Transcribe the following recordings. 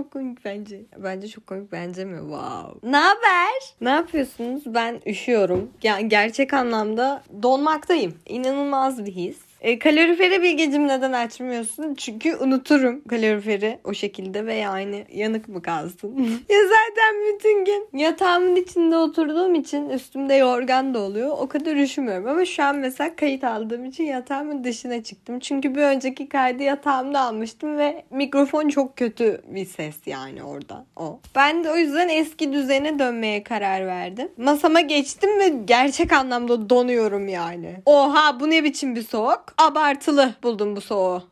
çok komik bence. Bence çok komik bence mi? Wow. Ne haber? Ne yapıyorsunuz? Ben üşüyorum. Yani gerçek anlamda donmaktayım. İnanılmaz bir his. E, kaloriferi bilgecim neden açmıyorsun? Çünkü unuturum kaloriferi o şekilde ve yani yanık mı kalsın? ya zaten bütün gün yatağımın içinde oturduğum için üstümde yorgan da oluyor. O kadar üşümüyorum ama şu an mesela kayıt aldığım için yatağımın dışına çıktım. Çünkü bir önceki kaydı yatağımda almıştım ve mikrofon çok kötü bir ses yani orada o. Ben de o yüzden eski düzene dönmeye karar verdim. Masama geçtim ve gerçek anlamda donuyorum yani. Oha bu ne biçim bir soğuk? Abartılı buldum bu soğuğu.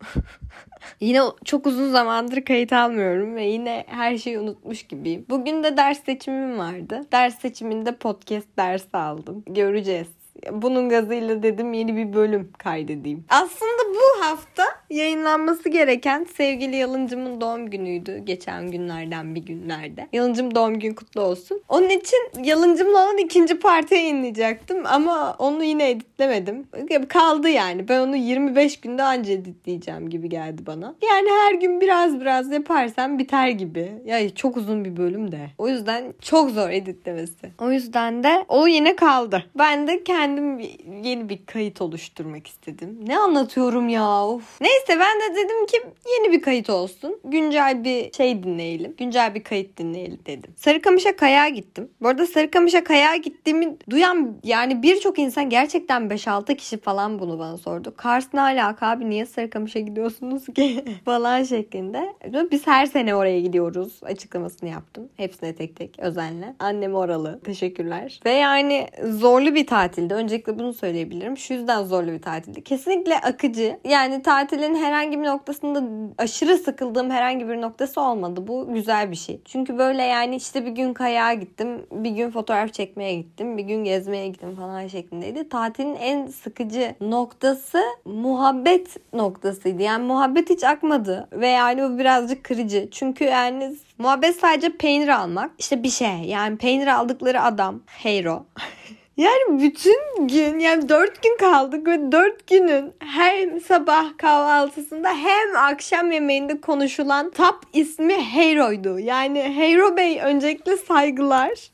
yine çok uzun zamandır kayıt almıyorum ve yine her şeyi unutmuş gibiyim. Bugün de ders seçimim vardı. Ders seçiminde podcast dersi aldım. Göreceğiz. Bunun gazıyla dedim yeni bir bölüm kaydedeyim. Aslında bu hafta yayınlanması gereken sevgili Yalıncım'ın doğum günüydü. Geçen günlerden bir günlerde. Yalıncım doğum gün kutlu olsun. Onun için Yalıncım'la olan ikinci parti yayınlayacaktım ama onu yine editlemedim. Kaldı yani. Ben onu 25 günde anca editleyeceğim gibi geldi bana. Yani her gün biraz biraz yaparsam biter gibi. Ya çok uzun bir bölüm de. O yüzden çok zor editlemesi. O yüzden de o yine kaldı. Ben de kendi kendim yeni bir kayıt oluşturmak istedim. Ne anlatıyorum ya of. Neyse ben de dedim ki yeni bir kayıt olsun. Güncel bir şey dinleyelim. Güncel bir kayıt dinleyelim dedim. Sarıkamış'a kayağa gittim. Bu arada Sarıkamış'a kayağa gittiğimi duyan yani birçok insan gerçekten 5-6 kişi falan bunu bana sordu. Kars ne alaka abi niye Sarıkamış'a gidiyorsunuz ki falan şeklinde. Biz her sene oraya gidiyoruz açıklamasını yaptım. Hepsine tek tek özenle. Annem oralı. Teşekkürler. Ve yani zorlu bir tatildi. Öncelikle bunu söyleyebilirim. Şu yüzden zorlu bir tatildi. Kesinlikle akıcı. Yani tatilin herhangi bir noktasında aşırı sıkıldığım herhangi bir noktası olmadı. Bu güzel bir şey. Çünkü böyle yani işte bir gün kayağa gittim. Bir gün fotoğraf çekmeye gittim. Bir gün gezmeye gittim falan şeklindeydi. Tatilin en sıkıcı noktası muhabbet noktasıydı. Yani muhabbet hiç akmadı. Ve yani bu birazcık kırıcı. Çünkü yani muhabbet sadece peynir almak. İşte bir şey. Yani peynir aldıkları adam. Heyro. Yani bütün gün yani dört gün kaldık ve dört günün hem sabah kahvaltısında hem akşam yemeğinde konuşulan tap ismi Hero'ydu. Yani Hero Bey öncelikle saygılar.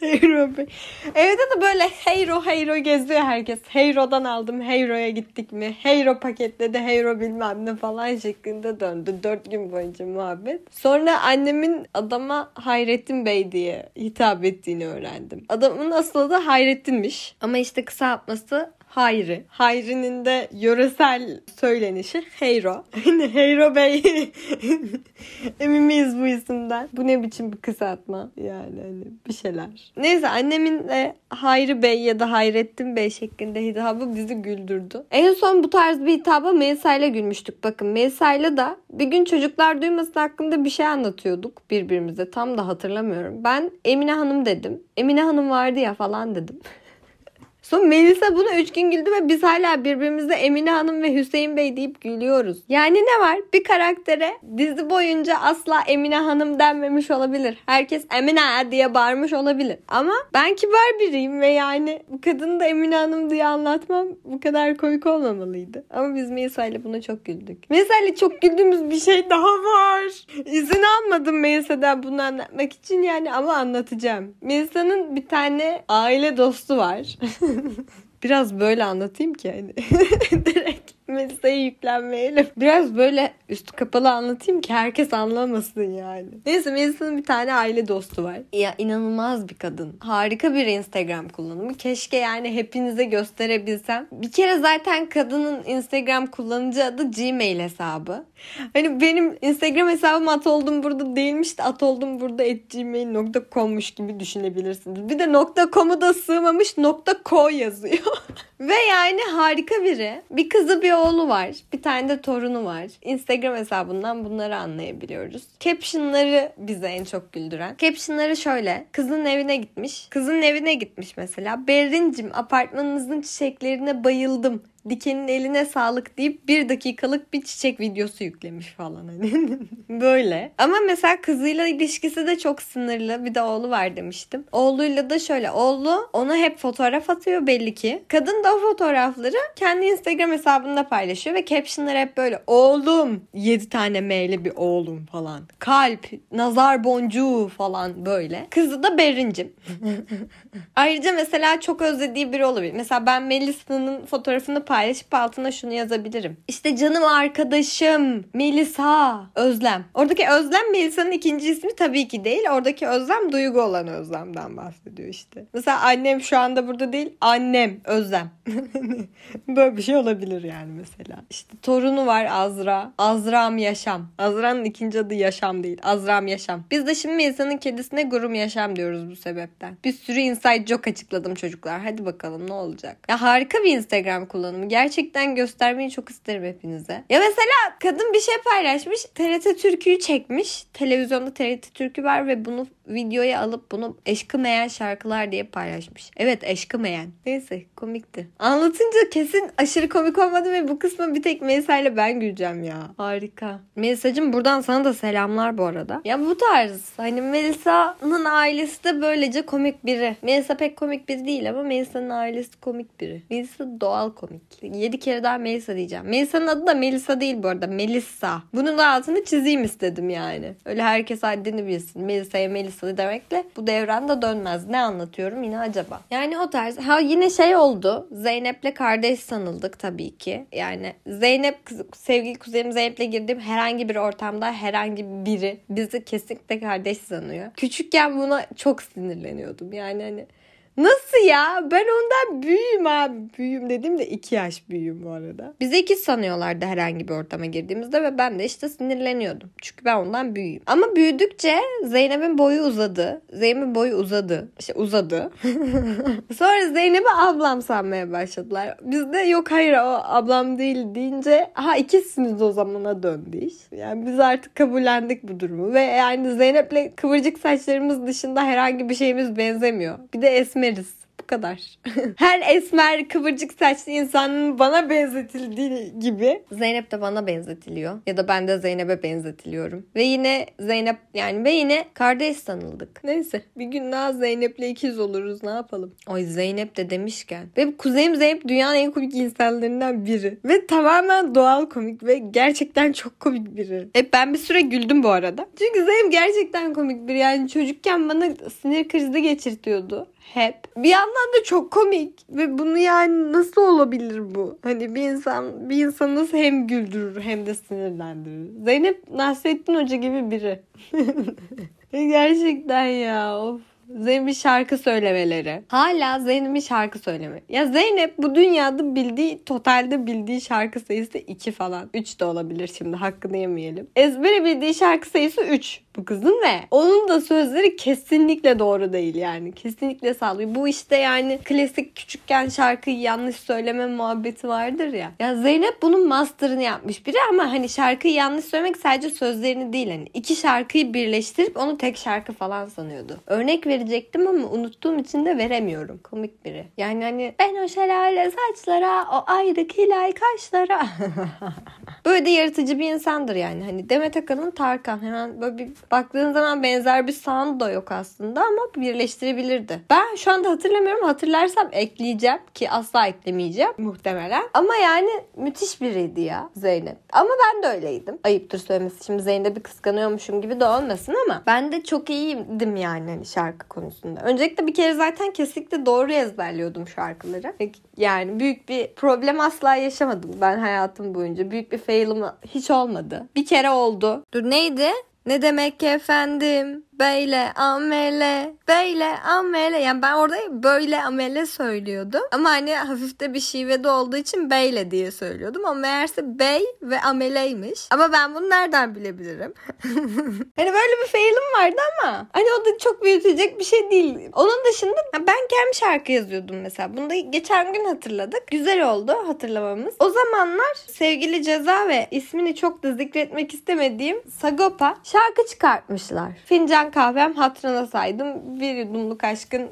Hero Bey. Evde de böyle Hero Hero geziyor herkes. Hero'dan aldım Hero'ya gittik mi? Hero paketledi Hero bilmem ne falan şeklinde döndü. Dört gün boyunca muhabbet. Sonra annemin adama Hayrettin Bey diye hitap ettiğini öğrendim. Adamın asıl adı Hayrettin'miş. Ama işte kısaltması Hayri. Hayri'nin de yöresel söylenişi Heyro. Heyro Bey. Emin miyiz bu isimden? Bu ne biçim bir kısaltma? Yani hani bir şeyler. Neyse annemin de Hayri Bey ya da Hayrettin Bey şeklinde hitabı bizi güldürdü. En son bu tarz bir hitaba Melisa ile gülmüştük. Bakın Melisa ile de bir gün çocuklar duymasın hakkında bir şey anlatıyorduk birbirimize. Tam da hatırlamıyorum. Ben Emine Hanım dedim. Emine Hanım vardı ya falan dedim. Sonra Melisa buna üç gün güldü ve biz hala birbirimizde Emine Hanım ve Hüseyin Bey deyip gülüyoruz. Yani ne var? Bir karaktere dizi boyunca asla Emine Hanım denmemiş olabilir. Herkes Emine diye bağırmış olabilir. Ama ben kibar biriyim ve yani bu kadını da Emine Hanım diye anlatmam bu kadar komik olmamalıydı. Ama biz Melisa ile buna çok güldük. Melisa ile çok güldüğümüz bir şey daha var. İzin almadım Melisa'dan bunu anlatmak için yani ama anlatacağım. Melisa'nın bir tane aile dostu var. Biraz böyle anlatayım ki hani direkt mesleğe yüklenmeyelim. Biraz böyle üstü kapalı anlatayım ki herkes anlamasın yani. Neyse Melisa'nın bir tane aile dostu var. Ya inanılmaz bir kadın. Harika bir Instagram kullanımı. Keşke yani hepinize gösterebilsem. Bir kere zaten kadının Instagram kullanıcı adı Gmail hesabı. Hani benim Instagram hesabım at oldum burada değilmiş de at oldum burada at gmail.com'muş gibi düşünebilirsiniz. Bir de .com'u da sığmamış .co yazıyor. Ve yani harika biri. Bir kızı bir oğlu var. Bir tane de torunu var. Instagram hesabından bunları anlayabiliyoruz. Captionları bize en çok güldüren. Captionları şöyle. Kızın evine gitmiş. Kızın evine gitmiş mesela. Berrincim apartmanınızın çiçeklerine bayıldım dikenin eline sağlık deyip bir dakikalık bir çiçek videosu yüklemiş falan hani. Böyle. Ama mesela kızıyla ilişkisi de çok sınırlı. Bir de oğlu var demiştim. Oğluyla da şöyle. Oğlu ona hep fotoğraf atıyor belli ki. Kadın da o fotoğrafları kendi Instagram hesabında paylaşıyor ve captionları hep böyle oğlum 7 tane M'li bir oğlum falan. Kalp, nazar boncuğu falan böyle. Kızı da Berincim. Ayrıca mesela çok özlediği biri olabilir. Mesela ben Melisa'nın fotoğrafını paylaşıp altına şunu yazabilirim. İşte canım arkadaşım Melisa Özlem. Oradaki Özlem Melisa'nın ikinci ismi tabii ki değil. Oradaki Özlem duygu olan Özlem'den bahsediyor işte. Mesela annem şu anda burada değil. Annem Özlem. Böyle bir şey olabilir yani mesela. İşte torunu var Azra. Azram Yaşam. Azra'nın ikinci adı Yaşam değil. Azram Yaşam. Biz de şimdi Melisa'nın kedisine Gurum Yaşam diyoruz bu sebepten. Bir sürü inside joke açıkladım çocuklar. Hadi bakalım ne olacak. Ya harika bir Instagram kullanımı. Gerçekten göstermeyi çok isterim hepinize. Ya mesela kadın bir şey paylaşmış. TRT Türkü'yü çekmiş. Televizyonda TRT Türkü var ve bunu videoya alıp bunu eşkımeyen şarkılar diye paylaşmış. Evet eşkımeyen. Neyse komikti. Anlatınca kesin aşırı komik olmadı ve bu kısmı bir tek Melisa ile ben güleceğim ya. Harika. Melisa'cığım buradan sana da selamlar bu arada. Ya bu tarz. Hani Melisa'nın ailesi de böylece komik biri. Melisa pek komik biri değil ama Melisa'nın ailesi komik biri. Melisa doğal komik. 7 kere daha Melisa diyeceğim. Melisa'nın adı da Melisa değil bu arada. Melissa. Bunun da altını çizeyim istedim yani. Öyle herkes haddini bilsin. Melisa'ya Melisa demekle bu devrende dönmez. Ne anlatıyorum yine acaba? Yani o tarz. Ha yine şey oldu. Zeynep'le kardeş sanıldık tabii ki. Yani Zeynep sevgili kuzenim Zeynep'le girdiğim herhangi bir ortamda herhangi biri bizi kesinlikle kardeş sanıyor. Küçükken buna çok sinirleniyordum. Yani hani Nasıl ya? Ben ondan büyüğüm abi. Büyüğüm dediğimde iki yaş büyüğüm bu arada. Bizi ikiz sanıyorlardı herhangi bir ortama girdiğimizde ve ben de işte sinirleniyordum. Çünkü ben ondan büyüğüm. Ama büyüdükçe Zeynep'in boyu uzadı. Zeynep'in boyu uzadı. İşte uzadı. Sonra Zeynep'i ablam sanmaya başladılar. Biz de yok hayır o ablam değil deyince ha ikizsiniz o zamana döndü iş. Yani biz artık kabullendik bu durumu. Ve yani Zeynep'le kıvırcık saçlarımız dışında herhangi bir şeyimiz benzemiyor. Bir de esmer esmeriz. Bu kadar. Her esmer kıvırcık saçlı insanın bana benzetildiği gibi Zeynep de bana benzetiliyor. Ya da ben de Zeynep'e benzetiliyorum. Ve yine Zeynep yani ve yine kardeş sanıldık. Neyse bir gün daha Zeynep'le ikiz oluruz ne yapalım. Ay Zeynep de demişken. Ve kuzenim Zeynep dünyanın en komik insanlarından biri. Ve tamamen doğal komik ve gerçekten çok komik biri. Hep ben bir süre güldüm bu arada. Çünkü Zeynep gerçekten komik biri. Yani çocukken bana sinir krizi geçirtiyordu hep. Bir yandan da çok komik ve bunu yani nasıl olabilir bu? Hani bir insan bir insan nasıl hem güldürür hem de sinirlendirir. Zeynep Nasrettin Hoca gibi biri. Gerçekten ya of. Zeynep'in şarkı söylemeleri. Hala Zeynep'in şarkı söyleme. Ya Zeynep bu dünyada bildiği, totalde bildiği şarkı sayısı 2 falan. 3 de olabilir şimdi hakkını yemeyelim. Ezbere bildiği şarkı sayısı 3 bu kızın ve onun da sözleri kesinlikle doğru değil yani. Kesinlikle sağlıyor. Bu işte yani klasik küçükken şarkıyı yanlış söyleme muhabbeti vardır ya. Ya Zeynep bunun master'ını yapmış biri ama hani şarkıyı yanlış söylemek sadece sözlerini değil hani iki şarkıyı birleştirip onu tek şarkı falan sanıyordu. Örnek verecektim ama unuttuğum için de veremiyorum. Komik biri. Yani hani ben o şelale saçlara, o ayrı kilay kaşlara. böyle de yaratıcı bir insandır yani. Hani Demet Akalın Tarkan hemen böyle bir baktığın zaman benzer bir sound da yok aslında ama birleştirebilirdi. Ben şu anda hatırlamıyorum. Hatırlarsam ekleyeceğim ki asla eklemeyeceğim muhtemelen. Ama yani müthiş biriydi ya Zeynep. Ama ben de öyleydim. Ayıptır söylemesi. Şimdi Zeynep'i kıskanıyormuşum gibi de olmasın ama ben de çok iyiydim yani hani şarkı konusunda. Öncelikle bir kere zaten kesinlikle doğru ezberliyordum şarkıları. Yani büyük bir problem asla yaşamadım ben hayatım boyunca. Büyük bir fail'ım hiç olmadı. Bir kere oldu. Dur neydi? Ne demek efendim? Böyle amele, böyle amele. Yani ben orada böyle amele söylüyordum. Ama hani hafif de bir şivede olduğu için beyle diye söylüyordum. Ama meğerse bey ve ameleymiş. Ama ben bunu nereden bilebilirim? hani böyle bir failim vardı ama hani o da çok büyütecek bir şey değil. Onun dışında ben kendi şarkı yazıyordum mesela. Bunu da geçen gün hatırladık. Güzel oldu hatırlamamız. O zamanlar sevgili Ceza ve ismini çok da zikretmek istemediğim Sagopa şarkı çıkartmışlar. Fincan fincan kahvem hatırına saydım. Bir yudumluk aşkın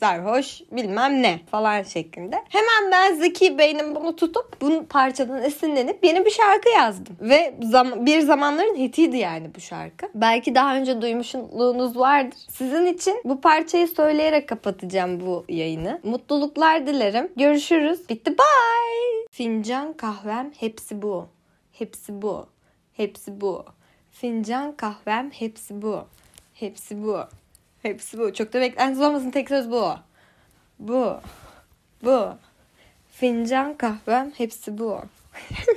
sarhoş bilmem ne falan şeklinde. Hemen ben zeki beynim bunu tutup bu parçadan esinlenip yeni bir şarkı yazdım. Ve zam- bir zamanların hitiydi yani bu şarkı. Belki daha önce duymuşluğunuz vardır. Sizin için bu parçayı söyleyerek kapatacağım bu yayını. Mutluluklar dilerim. Görüşürüz. Bitti bye. Fincan kahvem hepsi bu. Hepsi bu. Hepsi bu. Fincan kahvem hepsi bu. Hepsi bu. Hepsi bu. Çok da beklentisiz olmasın tek söz bu. Bu. Bu. Fincan kahvem hepsi bu.